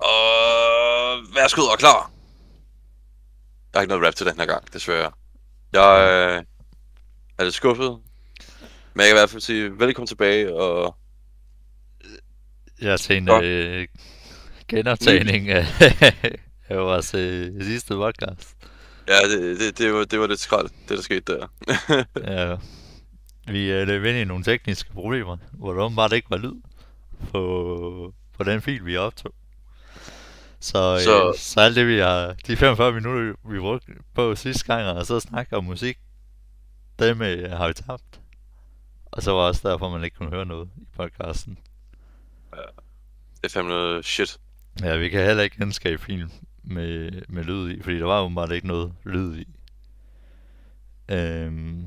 Og værsgo og klar. Jeg har ikke noget rap til den her gang, desværre. Jeg øh, er lidt skuffet. Men jeg kan i hvert fald sige velkommen tilbage, og Jeg til en Godt. øh, genoptagning af, af vores øh, sidste podcast. ja, det, det, det, var, det var lidt skrald, det der skete der. Ja, vi øh, løb ind i nogle tekniske problemer, hvor der åbenbart ikke var lyd på, på den fil, vi optog. Så, øh, Så- så... så alt det, vi har, de 45 minutter, vi brugte på sidste gang, og så snakke om musik, dem øh, har vi tabt. Og så var også derfor, man ikke kunne høre noget i podcasten. Det er fandme noget shit. Ja, vi kan heller ikke genskabe film med, med lyd i, fordi der var åbenbart ikke noget lyd i. Øhm,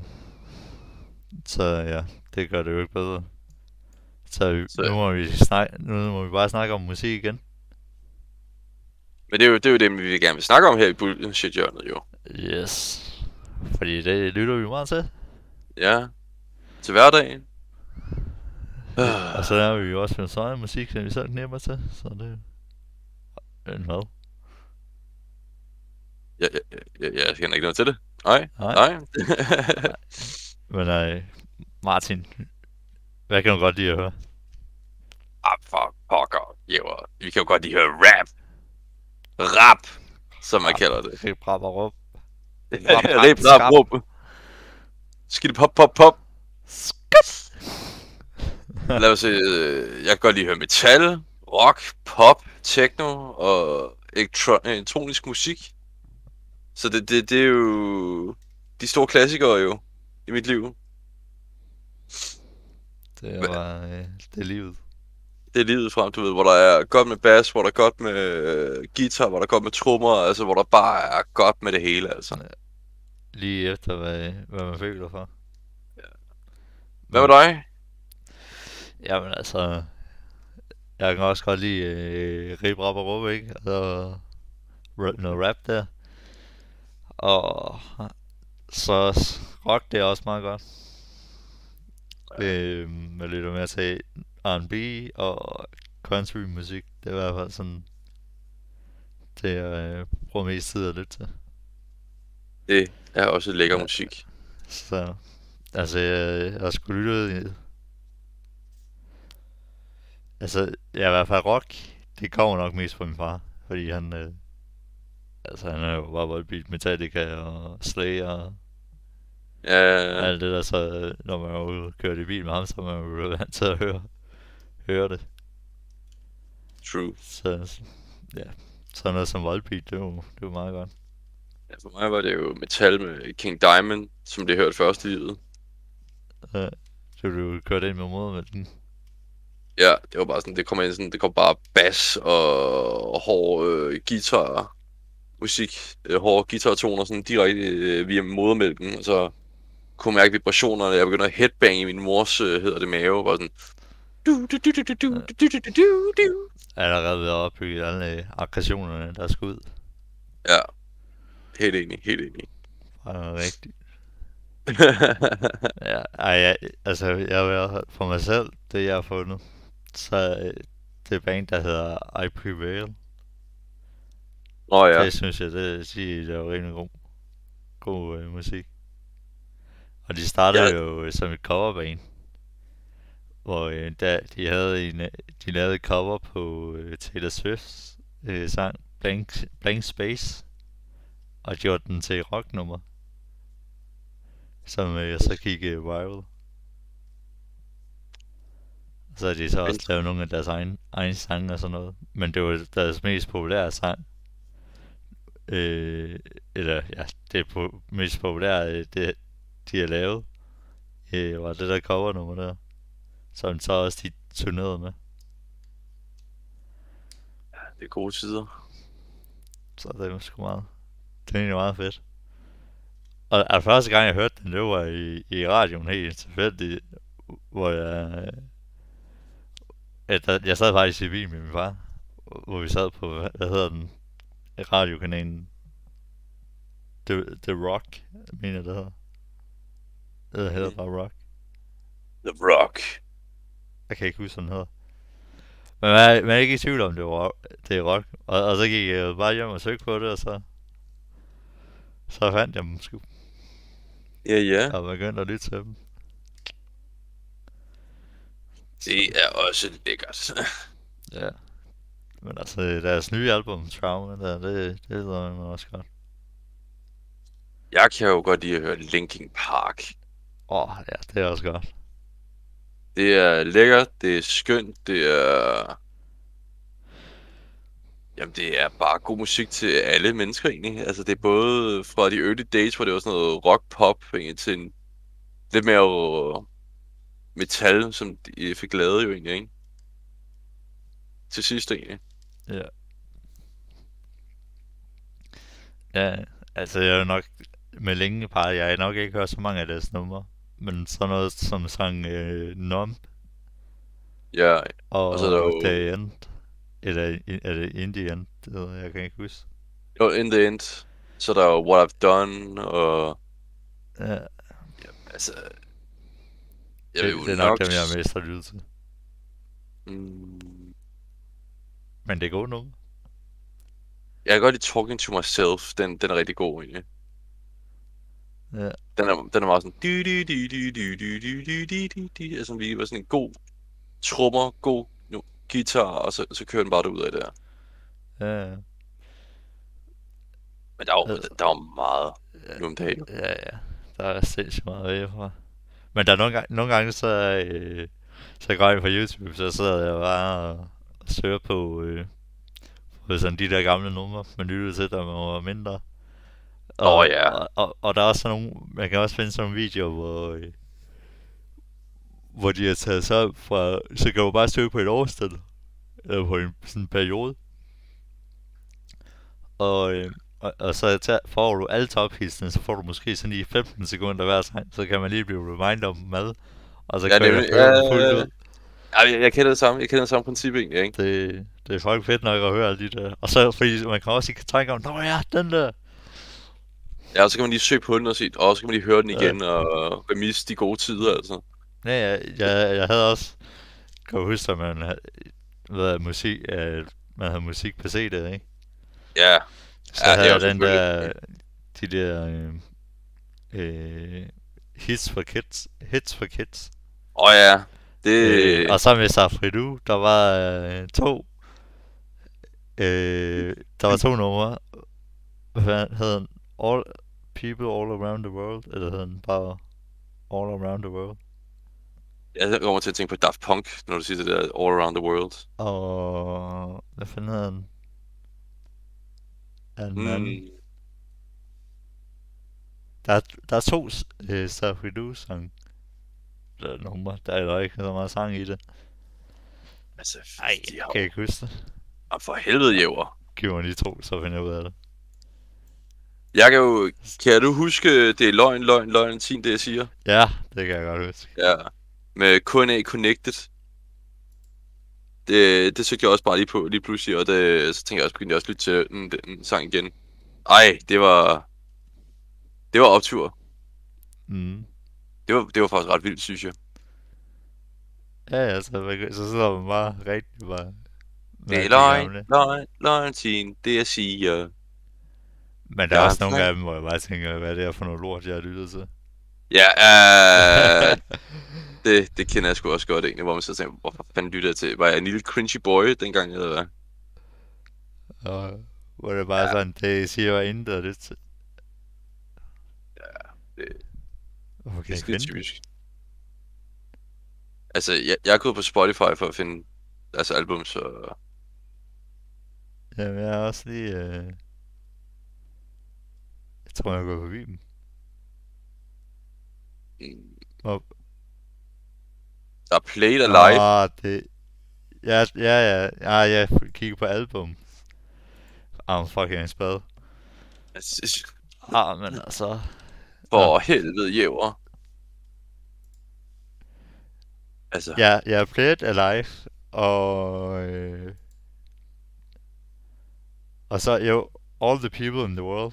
så ja, det gør det jo ikke bedre. Så, Så- nu, må vi snakke, nu må vi bare snakke om musik igen. Men det er jo det, er jo det vi gerne vil snakke om her i bullshit-hjørnet, jo. Yes. Fordi det lytter vi meget til. Ja. Til hverdagen. Og så er vi jo også med sådan musik, som vi selv knipper til. Så det er en hvad? Jeg, jeg, jeg, jeg kender ikke noget til det. Nej, Nej. nej. Men øh, Martin, hvad kan du godt lide at høre? Ah, for pokker. Jo, vi kan jo godt lige høre rap. Rap, som man Rap. kalder det. Rip, rap og råb. Rap, rap, rap, rap, råb. Skid pop, pop, pop. Skat! Lad os se, øh, jeg kan godt lide høre metal, rock, pop, techno og elektro- elektronisk musik. Så det, det, det er jo de store klassikere jo i mit liv. Det er bare, øh, det er livet. Det er livet frem, du ved, hvor der er godt med bass, hvor der er godt med øh, guitar, hvor der er godt med trommer, altså hvor der bare er godt med det hele, altså. Lige efter, hvad, hvad man føler for. Hvad med dig? Jamen altså, jeg kan også godt lide øh, rip, rap og råb, ikke? Og ra- noget rap der. Og så rock, det er også meget godt. Øh, jeg lytter med til R&B og country musik. Det er i hvert fald sådan, det jeg øh, bruger mest tid at lytte til. Det er også lækker musik. Så, altså, jeg, jeg har sgu lyttet... Altså, jeg i hvert fald rock, det kommer nok mest fra min far, fordi han... Øh, altså, han er jo bare voldbeat Metallica og Slayer og Ja, alt det der, så øh, når man er ude og kører i bil med ham, så er man jo vant til at høre, høre det. true. Så, ja, sådan noget som voldbeat, det jo, det jo meget godt. Ja, for mig var det jo metal med King Diamond, som det hørte først i livet. Ja, så du kørte ind med moder med den. Ja, det var bare sådan, det kom ind sådan, det kom bare bass og, og hård øh, guitar musik, øh, hårde guitartoner sådan direkte øh, via modermælken, og så kunne mærke vibrationerne, jeg begyndte at headbang i min mors, øh, hedder det mave, bare sådan Allerede ved at opbygge alle øh, aggressionerne, der skal ud. Ja, helt enig, helt enig. Bare rigtigt. Ja, ej, jeg, altså, jeg vil for mig selv, det jeg har fundet, så øh, det band, der hedder I Prevail, Nå ja, det synes jeg, det, de laver rigtig god, god øh, musik. Og de startede Ja. jo øh, som et coverband, hvor øh, der, de havde en, øh, de lavede et cover på øh, Taylor Swift's øh, sang Blank, Blank Space, og gjorde den til rocknummer, som øh, så gik øh, viral. Så har de så også lavet nogle af deres egen, egen sange og sådan noget. Men det var deres mest populære sang. Øh, eller ja, det po- mest populære, øh, det, de har lavet, øh, var det der covernummer der. Som så også de turnerede med. det er gode tider. Så det var sgu meget. Det er egentlig meget fedt. Og altså, første gang jeg hørte den, det var i, i radioen helt tilfældigt, hvor jeg... øh, At der, jeg sad faktisk i bil med min far, hvor vi sad på, hvad, hedder den, radiokanalen. The, The Rock, mener det hedder. Det hedder bare Rock. The Rock. Jeg kan ikke huske, den hedder. Men man er, man er ikke i tvivl om, det, var, det er rock. Og, og så gik jeg bare hjem og søgte på det, og så, så fandt jeg dem sgu. Ja, ja. Og begyndte at lytte til dem. Det er også lækkert. Ja. Men altså, deres nye album, Trauma, der, det, det lyder mig også godt. Jeg kan jo godt lide at høre Linkin Park. Åh, oh, ja, det er også godt. Det er lækkert, det er skønt, det er... Jamen, det er bare god musik til alle mennesker egentlig. Altså, det er både fra de early days, hvor det var sådan noget rock-pop, til en lidt mere øh, metal, som de fik lavet jo egentlig, ikke? Til sidst egentlig. Ja. Ja, altså jeg er jo nok med længe par, jeg har nok ikke hørt så mange af deres numre. Men sådan noget som sang øh, Numb Ja, og, Og så er der jo- The End. Eller er det In The End? Det ved jeg, jeg kan ikke huske. jo, in the end, så er der jo What I've Done, og Ja, altså... det, Jeg jo det er nok dem, jeg mest har lyttet til. Mm, Men det er gode numre. jeg kan godt lide Talking to Myself, den, den er rigtig god egentlig. Ja. Den, er, den er meget sådan... Altså, vi var sådan en god trummer, god jo, guitar, og så, så kører den bare ud af der. her. Ja. Men der er jo, altså, der er meget ja, nu om dagen. Ja, ja. Der er sindssygt meget væk fra. Men der er nogle gange, nogle gange så, øh, så går jeg på YouTube, så sidder jeg bare og, og søger på, øh, på sådan de der gamle numre, man lyttede til, der var mindre. Og, Åh, ja. Og, og, og, der er også sådan nogle, man kan også finde sådan nogle videoer, hvor, øh, hvor de har taget sig op fra, så kan du bare søge på et årstal, eller på en sådan en periode. Og, øh, og, og så tager, får du alle tophitsene, så får du måske sådan lige 15 sekunder hver sang, så kan man lige blive reminded om mad, og så Ja, kan den Ja, fuldt ja, ja. ud. Ja, jeg, jeg kender det samme, jeg kender det samme princip egentlig, ikke? Det, det er folk fedt nok at høre alle de der. Og så, fordi man kan også ikke tænke om, nå ja, den der. Ja, og så kan man lige søge på den og sige, og så kan man lige høre den Ja. igen, og remisse de gode tider, altså. Ja, ja, jeg, jeg havde også, kan huske, at man havde, hvad, musik, at man havde musik på CD, ikke? Ja, Så Ja, ja, havde jeg den der, de der, øh, øh, hits for kids, hits for kids. og ja, det... Øh, og så med Safridu, der var øh, to, øh, der var to numre. Hvad hed den? All People All Around the World, eller hed den bare All Around the World? Jeg kommer til at tænke på Daft Punk, når du siger det der All Around the World. Og hvad fanden hed den? Er den anden? Mm. Der, er, der er to øh, Safridu sang. Der numre, der er der ikke så meget sang i det. Altså, Ej, de jeg har kan jo... ikke huske det. Ah, for helvede, jæver. Giv mig lige to, så finder jeg ud af det. Jeg kan jo... Kan du huske, det er løgn, løgn, løgn, tin, det jeg siger? Ja, det kan jeg godt huske. Ja. Med KNA Connected. Det, det søgte jeg også bare lige på lige pludselig, og det, så tænkte jeg også, begyndte jeg også lytte til den, den sang igen. Ej, det var... Det var optur. Mm. Det var, det var faktisk ret vildt, synes jeg. Ja, ja, så, man- så sidder man bare rigtig bare... Det er løgn, løgn, løgn, tin, det jeg siger. Men der er Ja, også nogle nej. af dem, hvor jeg bare tænker, hvad er det her for noget lort, jeg har lyttet til? Ja, øh, det, det kender jeg sgu også godt egentlig, hvor man så tænker, hvorfor fanden lytter jeg til? Var jeg en lille cringy boy dengang, eller hvad? Og hvor det bare Ja. sådan, det siger jeg intet det til. det- Hvorfor kan Det er typisk. Altså, jeg, jeg er gået på Spotify for at finde altså albums, og Jamen, jeg er også lige... Øh... Tror, jeg gået forbi dem. Hvor- der er Played Alive. Åh, det... Ja, ja, ja. Ja, jeg kigger på album. Ah, fuck, jeg er en spade. Ah, men altså... For helvede, jæver. Altså, Ja, jeg er played alive, og... Øh... Og så, jo, All the People in the World.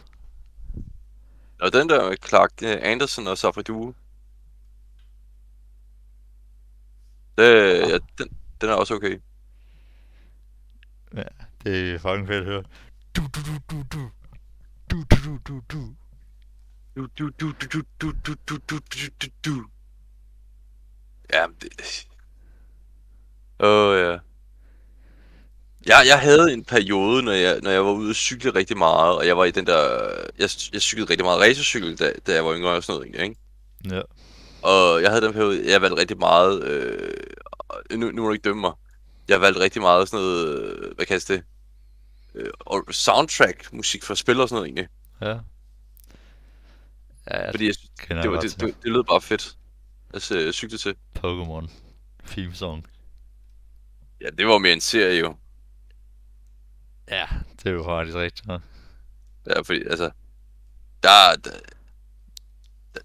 Og den der med Clark øh, Anderson og Safri Duo. Det, ja, den, den er også okay. Ja, det er fucking fedt at høre. Du, du, du, du, du. Du, du, du, du, du. Du, du, du, du, du, du, du, du, du, du, du. Ja, det... Åh, oh, ja. Jeg, jeg havde en periode, når jeg, når jeg var ude og cykle rigtig meget, og jeg var i den der... Jeg, jeg cyklede rigtig meget racercykel, da, da jeg var yngre og sådan noget, ikke? Ja. Og jeg havde den periode, jeg valgte rigtig meget... Øh, nu, nu må du ikke dømme mig. Jeg valgte rigtig meget sådan noget... øh, Hvad kaldes det? Øh, og soundtrack musik for spil og sådan noget, egentlig. Ja. Ja, jeg Fordi jeg, det, var, det, det, det lød bare fedt at øh, cykle til. Pokémon theme song. Ja, det var mere en serie jo. Ja, det er jo faktisk rigtigt. Ja, fordi altså... Der, der,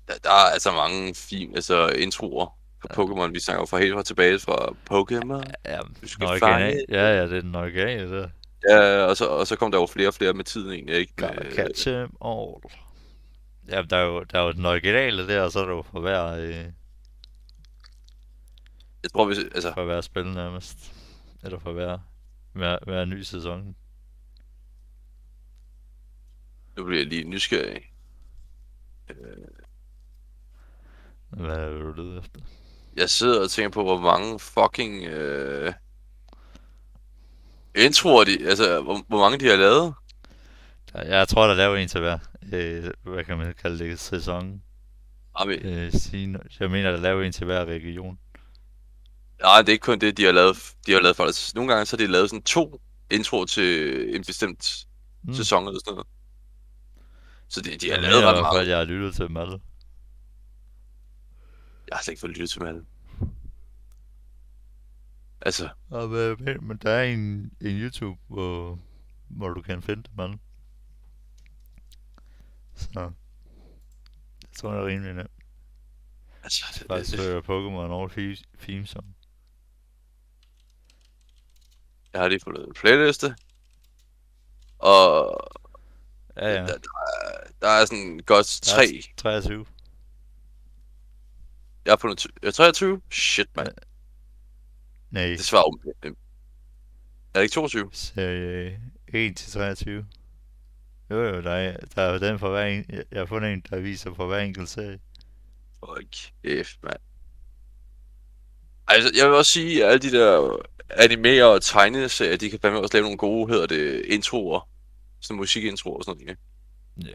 der, der er altså mange fine altså, introer på Pokémon. Vi snakker jo fra helt fra tilbage fra Pokémon. Ja, Du skal original. fange... Ja, ja, det er den originale der. Ja, og så, og så kom der jo flere og flere med tiden egentlig, ikke? Gotta catch them all. Ja, der er jo, der er jo den originale der, og så er der jo for hver, øh, jeg tror, hvis, altså, for hver spil nærmest. Eller for hver, hver, hver ny sæson. Nu bliver jeg lige nysgerrig. Hvad er det, du leder efter? Jeg sidder og tænker på, hvor mange fucking øh, introer de, altså, hvor, hvor mange de har lavet. Jeg tror, der laver en til hver. Øh, hvad kan man kalde det? Sæson. Jamen, Øh, sige, jeg mener, der laver en til hver region. nej, det er ikke kun det, de har lavet. De har lavet faktisk, nogle gange så har de lavet sådan to introer til en bestemt Mm. sæson eller sådan noget. Så de, de har jeg lavet ret meget. jeg har lyttet til dem alle. Jeg har slet ikke fået lyttet til dem alle. Altså, Og, hvad- men der er en, en YouTube, hvor, hvor du kan finde dem alle. Så. Jeg tror, det er rimelig nemt. altså det, Bare søger Pokémon over theme song. jeg har lige fundet en playliste. Og Ja, ja. der, der, er, der er sådan godt Der er tre. 23. Jeg er på noget, jeg er 23? Shit, mand. Nej, Det svarer om. Er det ikke 22? serie 1 til 23. Jo, jo, der er, der er den for hver en, jeg har fundet en, der viser for hver enkelt serie. Fuck, kæft, mand. Altså, jeg vil også sige, at alle de der animerer og tegneserier, de kan fandme også lave nogle gode, hedder det, introer. Sådan musikintroer og sådan noget, ikke? Det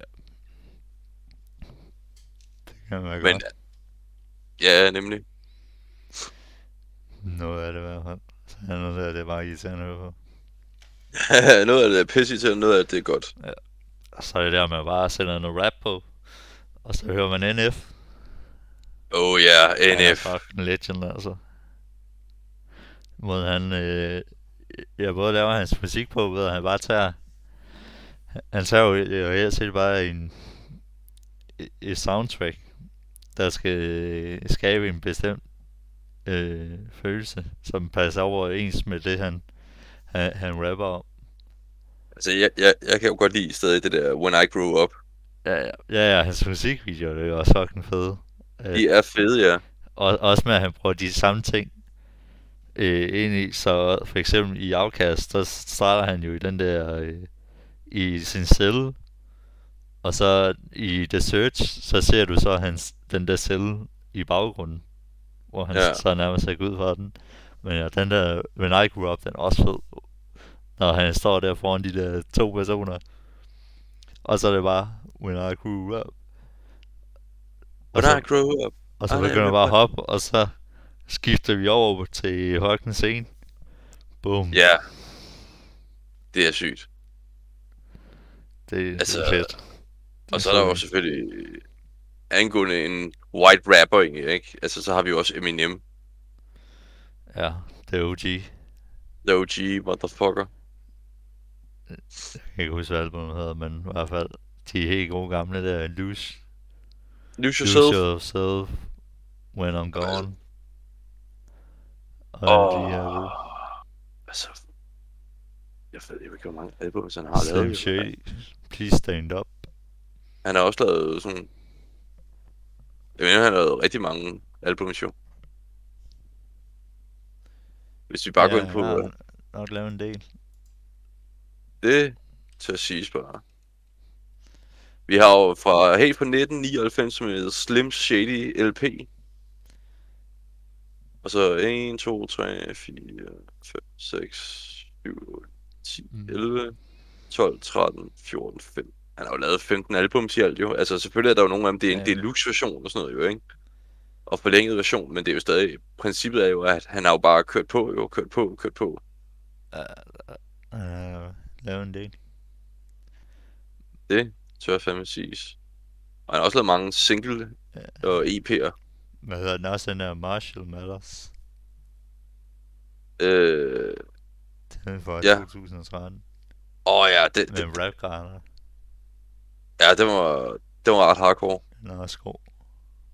kan Men, godt. ja, nemlig. Noget af det i hvert fald. Så er noget der, det er bare irriterende at høre på. noget af det er pisse til, noget af det er godt. Og så er det der med at bare sende noget rap på. Og så hører man NF. Oh ja, er NF. fucking legend, altså. Måde han, øh, jeg både laver hans musik på, ved at han bare tager, han tager jo, jo helt set bare en, et soundtrack, der skal øh, skabe en bestemt øh, følelse, som passer overens med det, han, han, han rapper om. Altså, jeg, jeg, jeg kan jo godt lide stadig det der When I Grew Up. Ja, ja, ja, ja hans musikvideoer, det er jo også fucking fede. Øh, De er fede, ja. Og, også med, at han bruger de samme ting øh, ind i. Så for eksempel i Outcast, der starter han jo i den der... Øh, i sin celle. Og så i The Search, så ser du så hans, den der celle i baggrunden. Hvor han Ja. så nærmest er ud fra den. Men ja, den der When I Grew Up, den er også fed. Når han står der foran de der to personer. Og så er det bare When I Grew Up. Og When så- I Grew Up. og så begynder bare at hoppe, og så skifter vi over til Højken scene. Boom. Ja. Det er sygt. Det, det Altså, er fedt. Og så er der jo selvfølgelig angående en white rapper, ikke? Altså, så har vi jo også Eminem. Ja, det er OG. The OG, motherfucker. Jeg kan ikke huske, hvad albumet hedder, men i hvert fald de helt gode gamle der. Lose, Lose lose Yourself. yourself when I'm gone. Og Åh. de her. Altså, jeg ved ikke, hvor mange album han har lavet. Slim Shady, Please Stand Up. Han har også lavet sådan... Jeg mener, han har lavet rigtig mange albums, jo. Hvis vi bare går ind på... han øh, har nok lavet en del. Det til at sige bare. Vi har jo fra helt fra 1999 med Slim Shady LP. Og så 1, 2, 3, 4, 5, 6, 7, 8, 10, 11, 12, 13, 14, 15. Han har jo lavet 15 albums i alt jo. Altså selvfølgelig er der jo nogle af dem, det er en ja. deluxe version og sådan noget jo, ikke? Og forlænget version, men det er jo stadig, princippet er jo, at han har jo bare kørt på jo, kørt på, kørt på. Uh, uh, lavet en del. Det tør jeg fandme siges. Og han har også lavet mange single ja. og EP'er. Hvad hedder den også, den der Marshall Matters? Øh... Den fra ja. 2013. Åh oh, ja, det... Med det, rap -garner. Ja, det var, det var ret hardcore. Den er også god.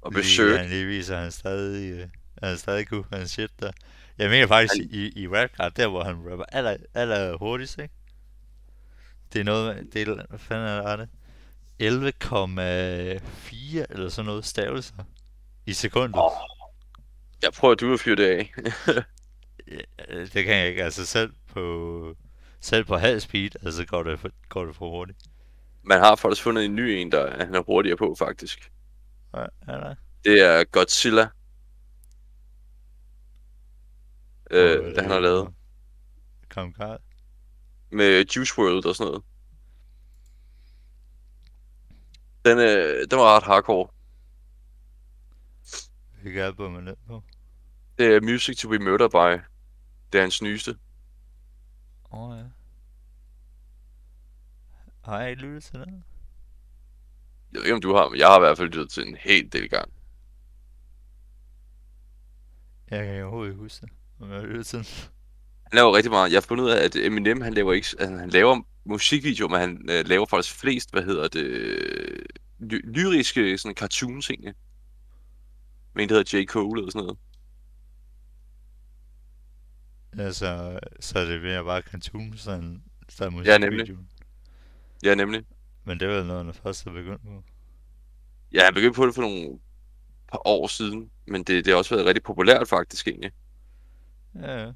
Og besøg. Han lige viser, at han stadig, uh, han stadig kunne han shit der. Jeg mener faktisk han... i, i rap der hvor han rapper aller, aller hurtigst, ikke? Det er noget, det er, hvad fanden er det? 11,4 eller sådan noget stavelser i sekunder. Oh. Jeg prøver, at du at fyre det af. ja, det kan jeg ikke. Altså selv på, selv på halv speed, altså går det, for, går det for hurtigt. Man har faktisk fundet en ny en, der han er hurtigere på, faktisk. Ja, ja, Det er Godzilla. Øh, det, han har lavet. Kom, Med Juice WRLD og sådan noget. Den, øh, den var ret hardcore. Hvilket album er den på? Det er Music to be Murdered by. Det er hans nyeste. Åh oh, ja. Har jeg ikke lyttet til den? Jeg ved ikke, om du har, men jeg har i hvert fald lyttet til en helt del gang. Jeg kan overhovedet ikke huske det, om jeg har lyttet til den. Han laver rigtig meget. Jeg har fundet ud af, at Eminem, han laver ikke, altså, han laver musikvideo, men han øh, laver faktisk flest, hvad hedder det, ly- lyriske sådan cartoons egentlig. Men en, der hedder J. Cole eller sådan noget. Ja, så, så er det mere bare cartoons, så en, så er Ja, nemlig. Ja, nemlig. Men det var noget, han først er begyndt på. Ja, han begyndte på det for nogle par år siden, men det, det har også været rigtig populært faktisk egentlig. Ja, ja.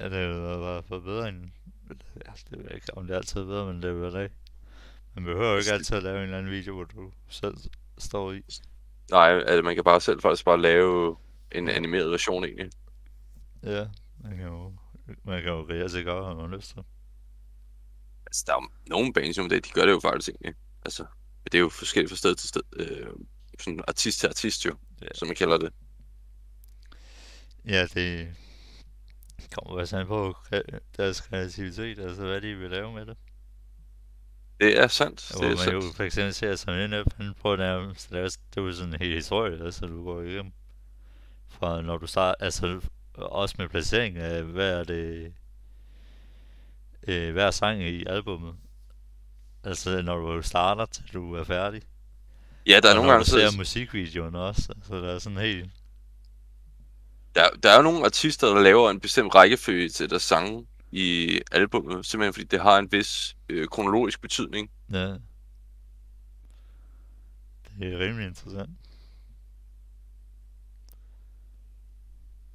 Ja, det har været for bedre end... Ja, det ved jeg ikke, om det altid er bedre, men det er ikke. Man behøver jo ikke altid at lave en eller anden video, hvor du selv står i. Nej, altså man kan bare selv faktisk bare lave en animeret version egentlig. Ja, man kan jo, man kan jo set gøre, hvad man har lyst til. Altså, der er jo nogle bands, de gør det jo faktisk egentlig. Altså, det er jo forskelligt fra sted til sted. Øh, sådan artist til artist jo, ja. som man kalder det. Ja, det kommer også an på deres kreativitet, altså hvad de vil lave med det. Det er sandt. Det hvor man sandt. jo for eksempel ser som en han på nærmest, det er, det er jo sådan en hel historie, altså du går igennem. Fra når du starter, altså også med placering af, hvad er det, øh, hver sang i albummet. Altså når du starter til du er færdig. Ja, der er og nogle gange... så... ser musikvideoen også, altså der er sådan helt... Der, der er jo nogle artister, der laver en bestemt rækkefølge til deres sange i albumet, simpelthen fordi det har en vis øh, kronologisk betydning. Ja. Det er rimelig interessant.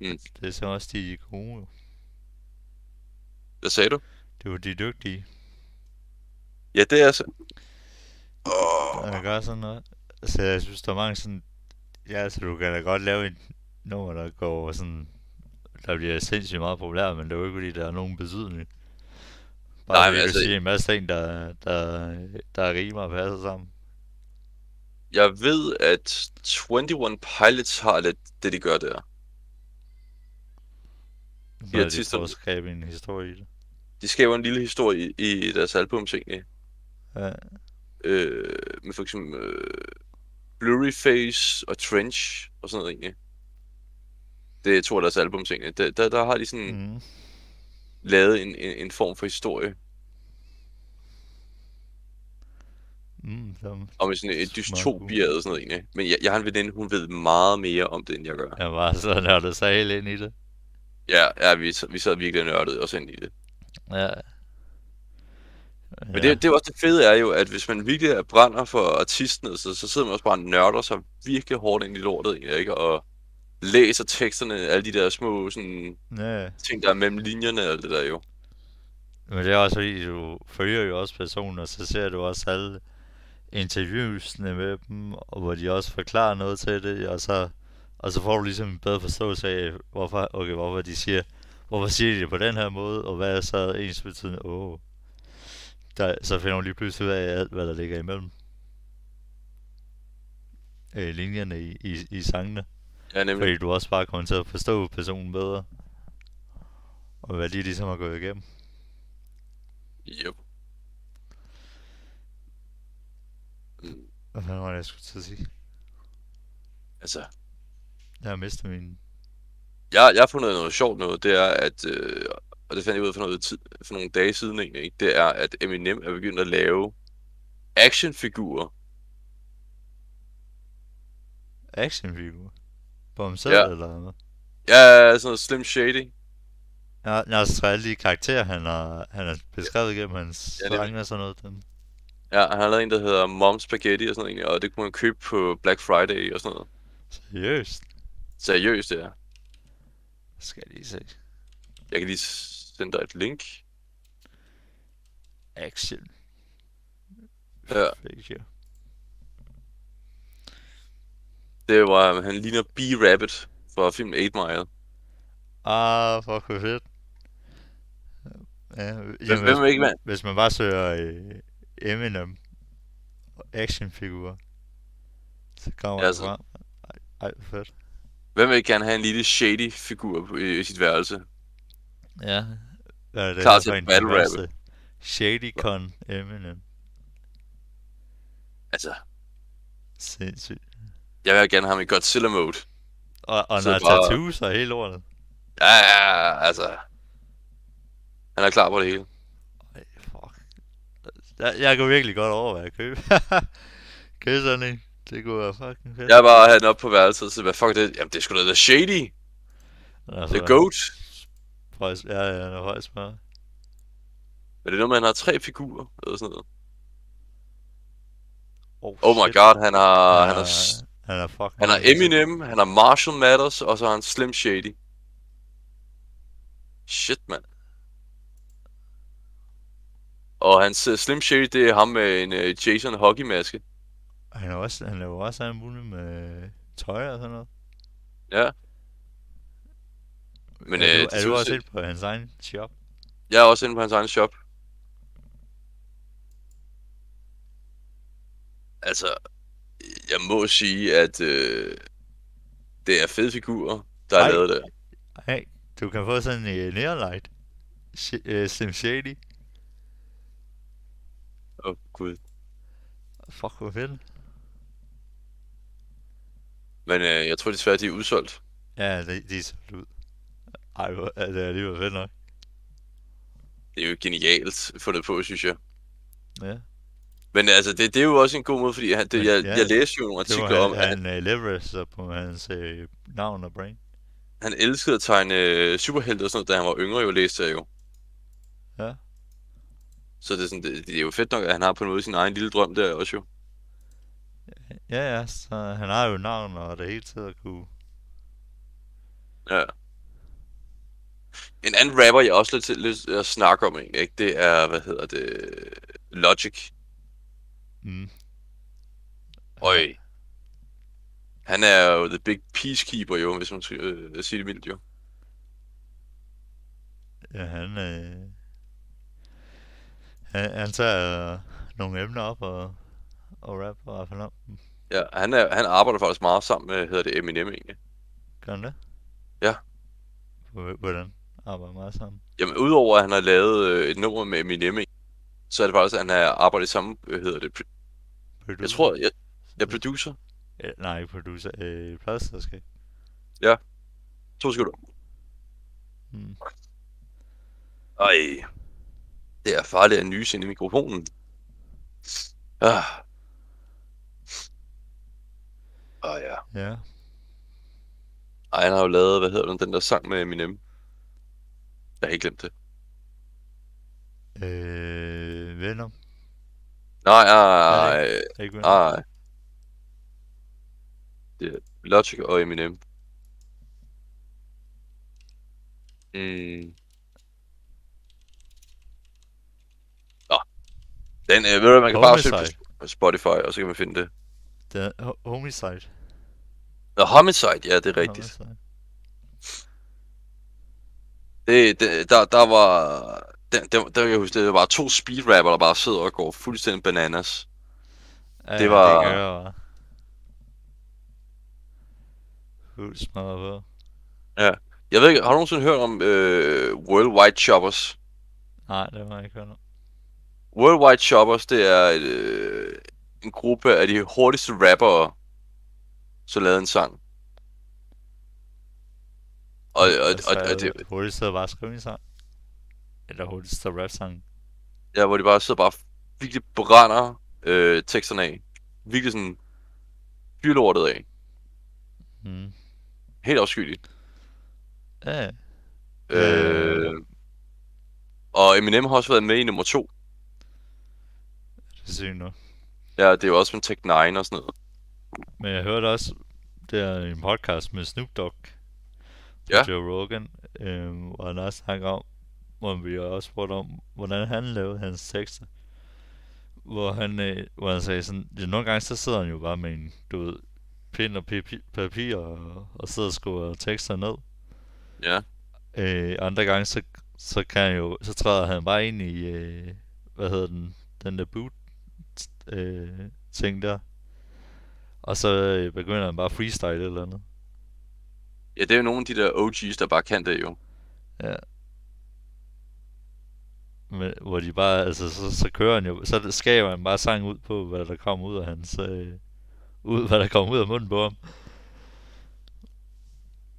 Mm. Det er så også de gode. Hvad sagde du? Det var de dygtige. Ja, det er så. Oh. Der gør sådan noget. Så jeg synes, der er mange sådan... Ja, altså, du kan da godt lave en nummer, der går sådan der bliver sindssygt meget populært, men det er jo ikke fordi, der er nogen betydning. Bare Nej, men altså... sige en masse ting, der, der, der er rimer og passer sammen. Jeg ved, at 21 Pilots har lidt det, de gør der. De har de skabe en historie i det. De skaber en lille historie i, i deres album, egentlig. Ja. Øh, med for eksempel øh, Blurry Face og Trench og sådan noget, egentlig. Det er to af deres album ting. Der, der, der har de sådan mm. lavet en, en, en form for historie. Mm, og med sådan et dystopia og sådan noget egentlig. Men jeg, jeg har en veninde, hun ved meget mere om det, end jeg gør. Jeg var så nørdet sig helt ind i det. Ja, ja vi, vi sad virkelig nørdet også ind i det. Ja. Men det, det er også det fede er jo, at hvis man virkelig brænder for artisten, så, så sidder man også bare og nørder sig virkelig hårdt ind i lortet, ikke? Og læser teksterne, alle de der små sådan, Ja, ting, der er mellem linjerne og alt det der jo. men det er også fordi, du følger jo også personen, og så ser du også alle interviewsene med dem, og hvor de også forklarer noget til det, og så, og så får du ligesom en bedre forståelse af, hvorfor, okay, hvorfor de siger, hvorfor siger de det på den her måde, og hvad er så ens betydende, åh, oh. der, så finder du lige pludselig ud af alt, hvad der ligger imellem øh, linjerne i, i, i sangene. Ja, nemlig. Fordi du også bare kommer til at forstå personen bedre. Og hvad de ligesom har gået igennem. Yep. Hvad fanden var det, jeg skulle til at sige? altså, Jeg har mistet min... jeg, jeg har fundet noget sjovt noget, det er, at, øh, og det fandt jeg ud af for, noget tid, for nogle dage siden egentlig, ikke? det er, at Eminem er begyndt at lave actionfigurer. actionfigur. På ham selv, Ja. eller hvad? Ja, sådan noget Slim Shady. Jeg, jeg har skrevet alle de karakterer, han har, han har beskrevet gennem hans Ja, sange og sådan noget. Dem. Ja, han har lavet en, der hedder Mom Spaghetti og sådan noget og det kunne man købe på Black Friday og sådan noget. Seriøst. Seriøst, det er. Skal jeg lige se. Jeg kan lige sende dig et link. Action. Ja. Figure. Det var, han ligner B-Rabbit fra filmen 8 Mile. Ah, fuck, hvor fedt. Ja, jamen, hvem hvis, ikke mand? hvis man bare søger øh, Eminem actionfigurer, så kommer Ja, det så- frem. Ej, fedt. Hvem vil gerne have en lille shady figur på, i, i sit værelse? Ja. Hvad er det Klar til battle rap. Shady Con Eminem. Altså, Sindssygt. jeg vil gerne have ham i Godzilla mode. Og, og Så når bare- tattoos og hele lortet. Ja, ja, ja, altså. Han er klar på det hele. Ej, fuck. Jeg, jeg kunne virkelig godt overveje at købe. købe sådan en. Det kunne være fucking fedt. Jeg bare have den op på værelset, og så hvad fuck det? Jamen, det er sgu da The Shady. altså, The Goat. Højs, ja, ja, han er højst meget. Men det er noget med, han har tre figurer, eller sådan noget. Oh, Oh my shit. god, han har, han, han har, han er fucking han har Eminem, han har Marshall Mathers, og så har han Slim Shady. Shit, mand. Og hans uh, Slim Shady, det er ham med en uh, Jason hockeymaske. Han er også, han laver også alt muligt med tøj og sådan noget. Ja. Men, er, øh, du, det er du også jeg- ind på hans egen shop? Jeg er også inde på hans egen shop. Altså, jeg må sige, at øh, det er fede figurer, der er Ej. lavet der. Hey, du kan få sådan en uh, Neonlight. Sh- uh, Slim Shady. Åh, oh, gud. Fuck, hvor fedt. Men øh, jeg tror desværre, de er udsolgt. Ja, de, de er solgt ud. Ej, hvor, ja, det er alligevel fedt nok. Det er jo genialt fundet på, synes jeg. Ja. Men altså, det, det er jo også en god måde, fordi han, det, Men, jeg, ja, jeg læste jo nogle artikler om, han, at han uh, leverer på hans uh, navn og brain. han elskede at tegne øh, superhelte og sådan noget, da han var yngre, jo læste jeg jo. Ja. Så det er, sådan, det, det er jo fedt nok, at han har på en måde sin egen lille drøm der også jo. Ja, ja, så han har jo navn og det hele tiden at kunne... Ja. En anden rapper, jeg også lidt til lyst at snakke om egentlig, ikke? det er, hvad hedder det, Logic. Mm. Øj. Han er jo the big peacekeeper jo, hvis man skal øh, sige det mildt jo. Ja, han, øh, han, han tager øh, nogle emner op og, og rapper og finder om dem. Ja, han, er, han arbejder faktisk meget sammen med, hedder det, Eminem egentlig. Gør han det? Ja. Hvordan? Arbejder meget sammen? Jamen, udover at han har lavet øh, et nummer med Eminem, så er det faktisk, at han har arbejdet sammen, øh, hedder det, pro- Producer? jeg tror, jeg, jeg er producer. Øh, nej, producer. Øh, pladsselskab. To sekunder. Mm. Ej. Det er farligt at nyse ind i mikrofonen. Ah. Ah ja. Ja. Ej, han har jo lavet, hvad hedder den, den der sang med Eminem. Jeg har ikke glemt det. Øh, Venom. Nej, nej, nej, nej. Det er Logic og Eminem. Mm. Nå. Den, øh, ved du man kan bare søge på Spotify, og så kan man finde det. Det Ho- Homicide. Nå, Homicide, ja, det er rigtigt. Homicide. Det, det, der, der var... Der, der, der, jeg huske, det var to speedrapper, der bare sidder og går fuldstændig bananas. Ja, Det var- Det gør smadret på. Jeg ved ikke, har du nogensinde hørt om øh, Worldwide Shoppers? Nej, det var jeg ikke hørt om. Worldwide Shoppers, det er et, øh, en gruppe af de hurtigste rappere, som lavede en sang. Og, og, og, og det, Hurtigt sidder bare og skriver en sang. Eller hurtigt sidder rap sang. ja, hvor de bare sidder bare virkelig brænder øh, teksterne af. Virkelig sådan fyrlortet af. Mm. Helt afskyeligt. Ja, ja. Øh, og Eminem har også været med i nummer to. det er sygt nu. Ja, det er jo også med Tech 9 og sådan noget. Men jeg hørte også, det er en podcast med Snoop Dogg. Ja. Joe Rogan, øh, hvor han også snakker om, hvor vi også spurgte om, hvordan han lavede hans tekster. Hvor han, øh, hvor han sagde sådan, ja, nogle gange så sidder han jo bare med en, du ved, pind og papi- papir og, og sidder og skriver tekster ned. Ja. Øh, andre gange så, så kan han jo, så træder han bare ind i, øh, hvad hedder den, den der boot øh, ting der. Og så øh, begynder han bare at freestyle eller andet. Ja, det er jo nogle af de der OG's, der bare kan det jo. Ja. Men, hvor de bare, altså, så, så kører han jo, så skaber han bare sang ud på, hvad der kommer ud af hans, øh, ud, hvad der kommer ud af munden på ham.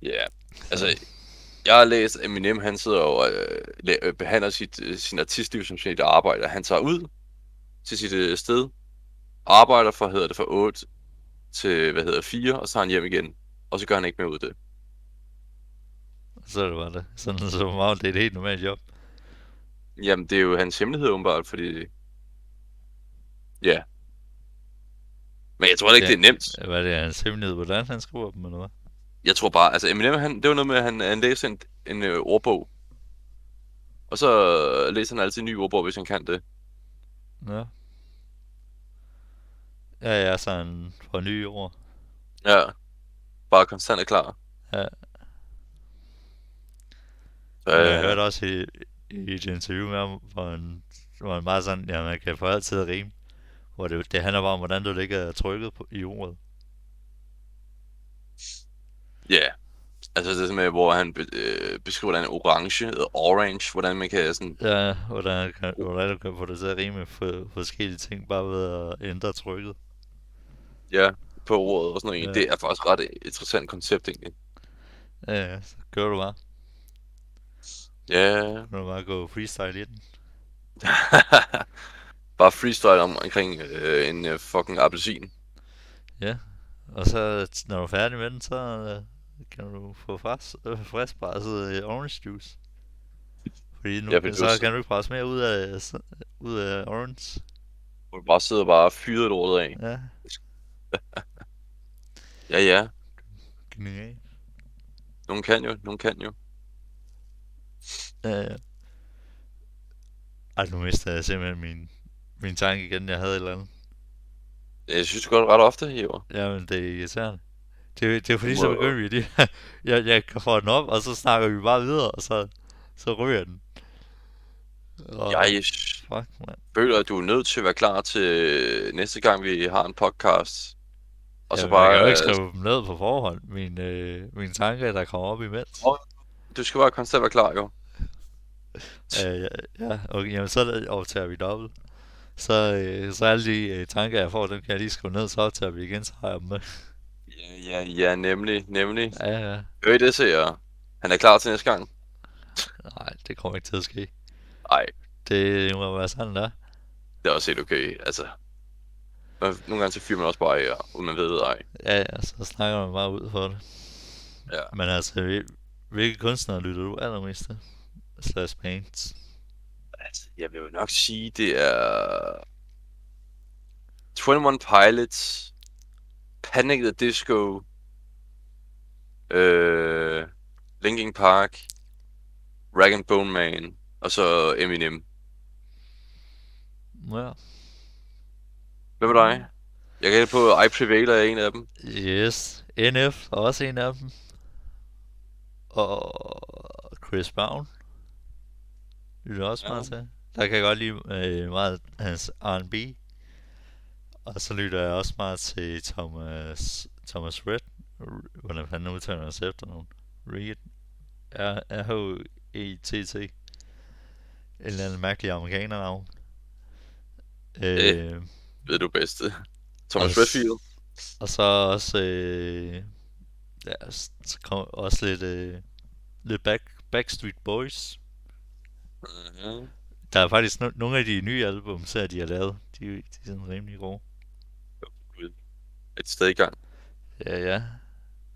Ja, altså, jeg har læst, at Eminem, han sidder og øh, behandler sit, øh, sin artistliv som sit arbejde. Han tager ud til sit øh, sted, arbejder for, hedder det, fra 8 til, hvad hedder 4, og så tager han hjem igen. Og så gør han ikke mere ud af det. Så er det bare det. Sådan så meget, det er et helt normalt job. Jamen, det er jo hans hemmelighed, åbenbart, fordi... Ja. Men jeg tror heller ikke, Ja. det er nemt. Hvad er det, hans hemmelighed, hvordan han skriver dem, eller hvad? Jeg tror bare, altså Eminem, han, det var noget med, at han, han læser en, en øh, ordbog. Og så øh, læser han altid en ny ordbog, hvis han kan det. Ja. Ja, ja, så han får nye ord. Ja. Bare konstant er klar. Ja. Så, Øh, jeg hørte også i, i et interview med ham, hvor han, hvor han bare sådan, ja, man kan få altid rime. Hvor det, det handler bare om, hvordan du ligger trykket på, i ordet. Ja. Altså det er med, hvor han be, øh, beskriver, hvordan orange hedder orange, hvordan man kan sådan... Ja, hvordan, kan, hvordan du kan få det til at rime for forskellige ting, bare ved at ændre trykket. Ja, på ordet og sådan noget. Ja. Ja. Det er faktisk ret interessant koncept, egentlig. Ja, ja, så gør du bare. Ja. Nu du bare gå freestyle i den. Bare freestyle om, omkring øh, en øh, fucking appelsin. Og så, når du er færdig med den, så øh, kan du få frisk, øh, friskpresset øh, orange juice. Fordi nu Ja, fordi så du- kan du ikke presse mere ud af, ud af orange. Du bare sidder og bare fyret lortet af. Ja, Ja, ja. genialt. Nogen kan jo, nogen kan jo. Ja, ja. Ej, nu mister jeg simpelthen min, min tanke igen, jeg havde et eller andet. Jeg synes, går ret ofte i år. Jamen, det er irriterende. Det, det er fordi, så begynder vi lige... jeg, jeg kan få den op, og så snakker vi bare videre, og så, så ryger den. Og, Jeg Fuck, man. føler, at du er nødt til at være klar til næste gang, vi har en podcast. Og så Jamen, jeg bare... kan jo ikke øh, skrive dem ned på forhånd, mine, øh, mine tanker, der kommer op imens. Du skal bare konstant være klar, jo. Øh, ja, ja, okay, jamen så er optager vi dobbelt. Så, øh, så alle de øh, tanker, jeg får, dem kan jeg lige skrive ned, så optager vi igen, så har jeg dem med. Ja, ja, ja, nemlig, nemlig. Ja, ja. Hør I det, ser Han er klar til næste gang? Nej, det kommer ikke til at ske. Nej, Det må være sådan, der. det er også helt okay. Altså, nogle gange så fyrer man også bare af, og uden man ved det, ej. Ja, ja, så snakker man bare ud for det. Ja. Men altså, hvil- hvilke kunstnere lytter du allermest til? Slash bands. Altså, jeg vil jo nok sige, det er... 21 Pilots, Panic at the Disco, øh, Linkin Park, Rag and Bone Man, og så Eminem. Ja. Hvad med dig? Jeg kan på, I Prevail er en af dem. Yes. NF er også en af dem. Og Chris Brown. Lytter også Ja. meget til. Der kan jeg godt lide øh, meget hans R&B. Og så lytter jeg også meget til Thomas, Thomas Red. Hvordan fanden udtaler hans efternavn? Reed. R-H-E-T-T. En eller anden mærkelig amerikanernavn. Øh, Ved du bedst. Thomas Og- Redfield. Og så også, øh, ja, så kom også lidt, øh, lidt back, Backstreet Boys. Uh-huh. Der er faktisk no- nogle af de nye album, så de har lavet. De, de er sådan rimelig gode. Et sted i gang. Ja, ja.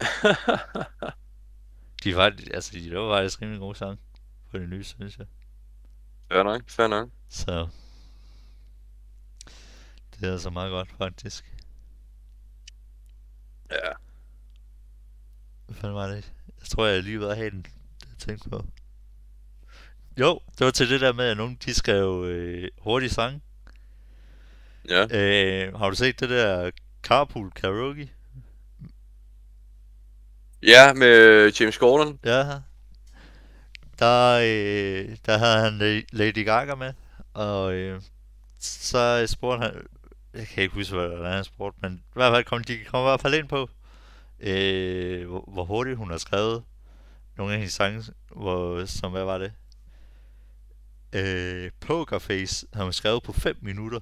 De faktisk, altså de laver faktisk rimelig gode sang på det nye, synes jeg. fair nok, fair nok. Så det er altså meget godt, faktisk. Ja. Hvad fanden var det? Jeg tror, jeg lige ved at have den, jeg tænkte på. Jo, det var til det der med, at nogen de skrev øh, hurtige sange. Ja. Øh, har du set det der Carpool Karaoke? Ja, med James Gordon. Ja. Der, øh, der havde han La- Lady Gaga med, og øh, så spurgte han, jeg kan ikke huske, hvad han spurgte, men i hvert fald kom, de kom i hvert fald ind på, øh, hvor, hvor hurtigt hun har skrevet nogle af hendes sange, hvor, som hvad var det? Øh, Pokerface har hun skrevet på 5 minutter.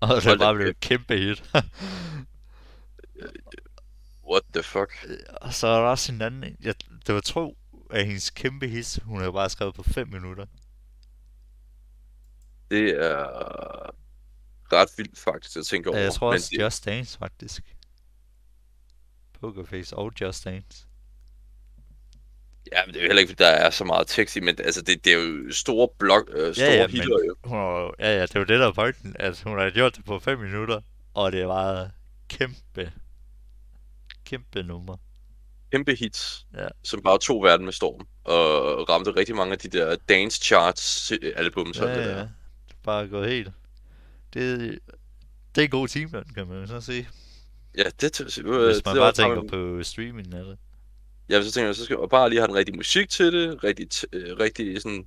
Og da bare blev et kæmpe hit. What the fuck? Og så er der også en anden, en. jeg, det var to af hendes kæmpe hits, hun har bare skrevet på 5 minutter. Det er ret vildt faktisk at tænke over. Ja, jeg tror men også det, Just Dance faktisk. Pokerface og Just Dance. Ja, men det er jo heller ikke, fordi der er så meget tekst i, men altså, det, det er jo store blok, øh, store Ja, ja, hitter men- jo. Hun ja, ja, det var det der er pointen, at hun har gjort det på 5 minutter, og det var kæmpe, kæmpe nummer. Kæmpe hits, Ja. som bare tog verden med storm, og ramte rigtig mange af de der dance charts øh, album, så ja, det der. Er bare gået helt. Det, det er en god timeløn, kan man så sige. Ja, det, det, Hvis man det bare tænker på streaming af det. Ja, så tænker jeg, så skal man bare lige have den rigtige musik til det, rigtig, øh, rigtig sådan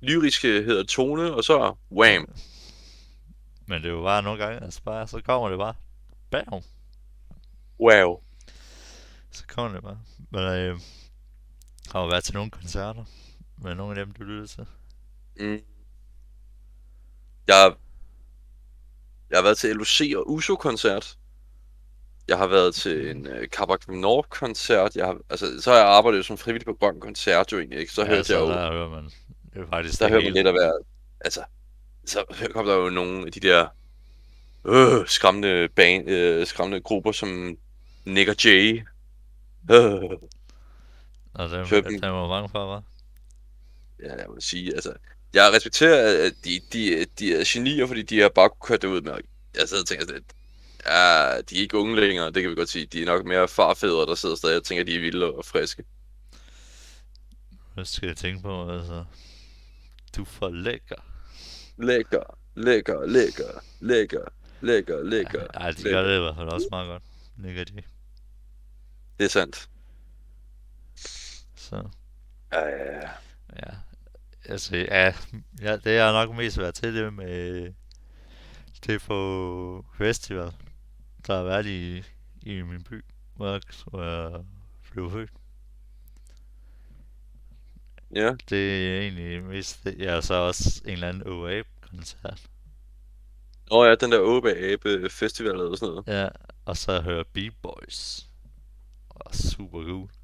lyriske hedder tone, og så wham. Men det er jo bare nogle gange, altså bare, så kommer det bare. Bam! Wow. Så kommer det bare. Men øh, har du været til nogle koncerter? Med nogle af dem, du lytter til? Mm. Jeg, jeg har været til LOC og USO-koncert. Jeg har været til en uh, Kabak North-koncert. Jeg har, altså, så har jeg arbejdet jo som frivillig på Grøn Koncert jo egentlig, ikke? Så ja, hørte så jeg jo, der hører man. Det er faktisk der hører man lidt at være, altså, så kom der jo nogle af de der øh, skræmmende, band, øh, skræmmende grupper som Nick og Jay. Øh, Og dem, dem. var mange fra, var. ja, jeg må sige, altså, jeg respekterer, at de, de, de er genier, fordi de har bare kørt det ud med, jeg sidder og tænker lidt, ja, de er ikke unge længere, det kan vi godt sige, de er nok mere farfædre, der sidder stadig og tænker, de er vilde og friske. Hvad skal jeg tænke på, altså? Du er for lækker. Lækker, lækker, lækker, lækker, lækker, lækker. Ej, de lækker. gør det i hvert fald også meget godt. Og de. Det er sandt. Så, Ja, ja, ja. ja. Altså, ja, ja, det er nok mest været til det med det på festival, der har været i, i min by, hvor jeg, blev født. ja. Det er egentlig mest det. Ja, og så også en eller anden OA-koncert. Nå ja, den der Åbe Abe Festival eller sådan noget. Ja, og så hører B-Boys. Og super cool.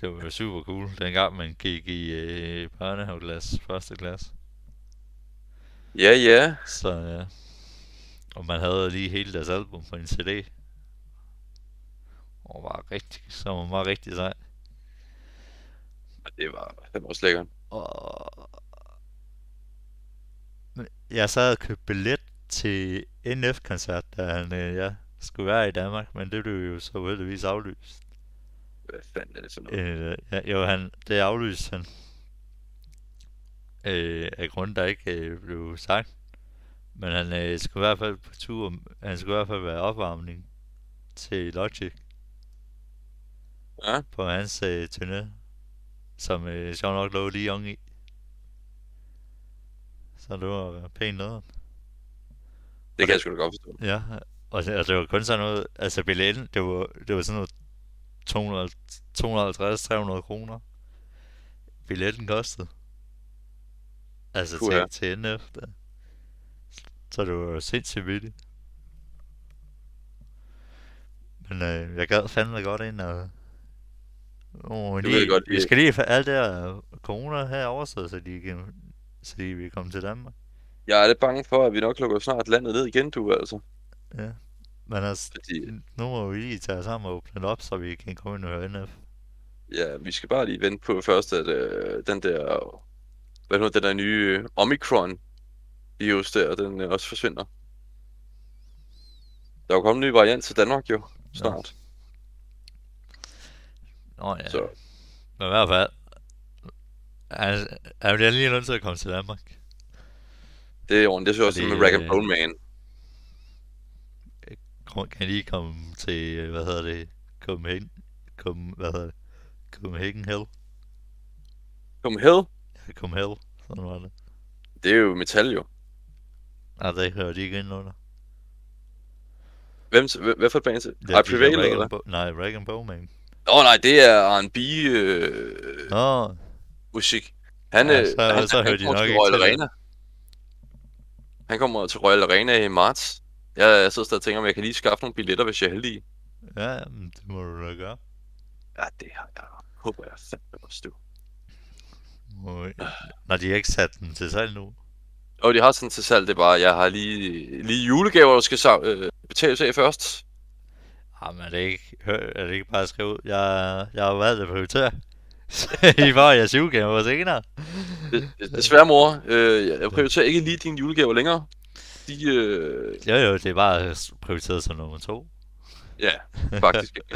Det var super cool, dengang man gik i øh, børnehaveklasse, første klasse. Ja, ja. Så ja. Og man havde lige hele deres album på en CD. Og var rigtig, så var rigtig sej. Det var fandme også lækkert. Og... Men Jeg sad og købte billet til NF-koncert, da han øh, ja, skulle være i Danmark, men det blev jo så uheldigvis aflyst. Hvad fanden er det for noget? Øh, ja, jo, han, det aflyste han. Øh, af grund, der ikke øh, blev sagt. Men han øh, skulle i hvert fald på tur, han skulle i hvert fald være opvarmning til Logic Ja, på hans øh, turné, som øh, sjovt nok lå lige oven i. Så det var pænt noget. det kan jeg sgu da godt forstå. Ja, og det, og det var kun sådan noget, altså billetten, det var, det var sådan noget 200 250-300 kroner. Billetten kostede. Altså Puha. til, til NF. Der. Så det var sindssygt billigt. Men øh, jeg gad fandme godt ind og... Oh, Det lige, jeg godt, vi skal lige have alt det her corona her overstået, så de kan, så de vil komme til Danmark. Jeg er lidt bange for, at vi nok lukker snart landet ned igen, du altså. Ja. Men altså, Fordi, nu må vi lige tage sammen og åbne op, så vi kan komme ind og høre NF. ja, vi skal bare lige vente på først, at øh, den der, hvad nu, den der nye øh, Omicron virus der, den øh, også forsvinder. Der er jo kommet en ny variant til Danmark jo, snart. Nå ja, Så men i hvert fald, han, han bliver lige nødt til at komme til Danmark. det er ordentligt. Det synes jeg også Fordi, med Rag and øh, Bone Man. Kan lige komme til, øh, hvad hedder det, Copenhagen, Kom, hvad hedder det, Copenhagen Hell. Kom Hell, Ja, Copenhagen, sådan var det. det er jo metal jo. Nej, det hører de ikke ind under. Hvem, hvad, for et band? Ej, de Prevail eller? Bo- Nej, Rag and Bowman. Åh oh, nej, det er R&B øh, Nå, musik. Han, Ja, øh, så- han, så han hører de kommer nok til Royal. Arena. Han kommer til Royal Arena i marts. Jeg, jeg sidder stadig og tænker, om jeg kan lige skaffe nogle billetter, hvis jeg er heldig. ja, det må du da gøre. Ja, det har jeg. Håber jeg fandme også, du. Når de har ikke sat den til salg nu. Og de har sådan til salg, det er bare, jeg har lige, lige julegaver, der skal sam- øh, betales af først. Jamen, er det ikke, er det ikke bare at skrive ud? Jeg, jeg har valgt at prioritere. I får jeres julegaver senere. Desværre, mor. Øh, jeg- prioriterer ikke lige dine julegaver længere. De, øh, Jo, jo, det er bare prioriteret som nummer to. ja, faktisk.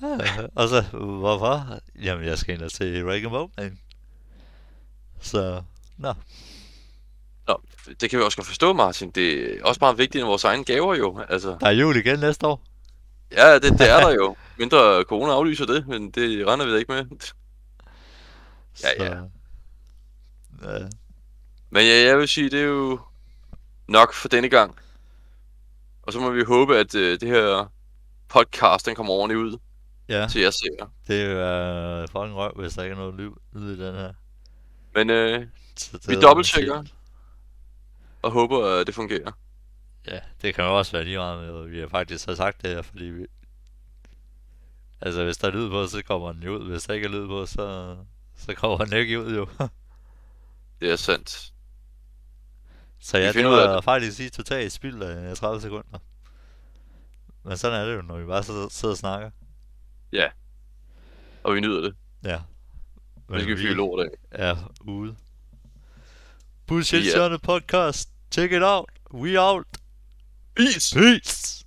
og så, hvorfor? Jamen, jeg skal ind og se Rag and Bowman. Så, nå. Nå, det kan vi også godt forstå, Martin. Det er også meget vigtigt end vores egne gaver jo. Altså, Der er jul igen næste år. ja, det, det er der jo. Mindre corona aflyser det, men det regner vi da ikke med. Ja, ja. Ja. Men ja, jeg vil sige, det er jo nok for denne gang. Og så må vi håbe, at øh, det her podcast, den kommer ordentligt ud ja, til jer seere. det er fucking røv, hvis der ikke er noget lyd, lyd i den her. Men øh, Så det vi er dobbelttjekker. Og håber, at det fungerer. Ja, det kan jo også være lige meget med, vi har faktisk har sagt det her, fordi vi... Altså, hvis der er lyd på, så kommer den jo ud. Hvis der ikke er lyd på, så, så kommer den ikke ud, jo. Det er sandt. så ja, det var faktisk lige totalt spild af 30 sekunder. Men sådan er det jo, når vi bare sidder, sidder og snakker. Og vi nyder det. Ja. Nu skal vi fyre lort af. er ude. Bullshit yeah. podcast. Check it out. We out. Peace! Peace.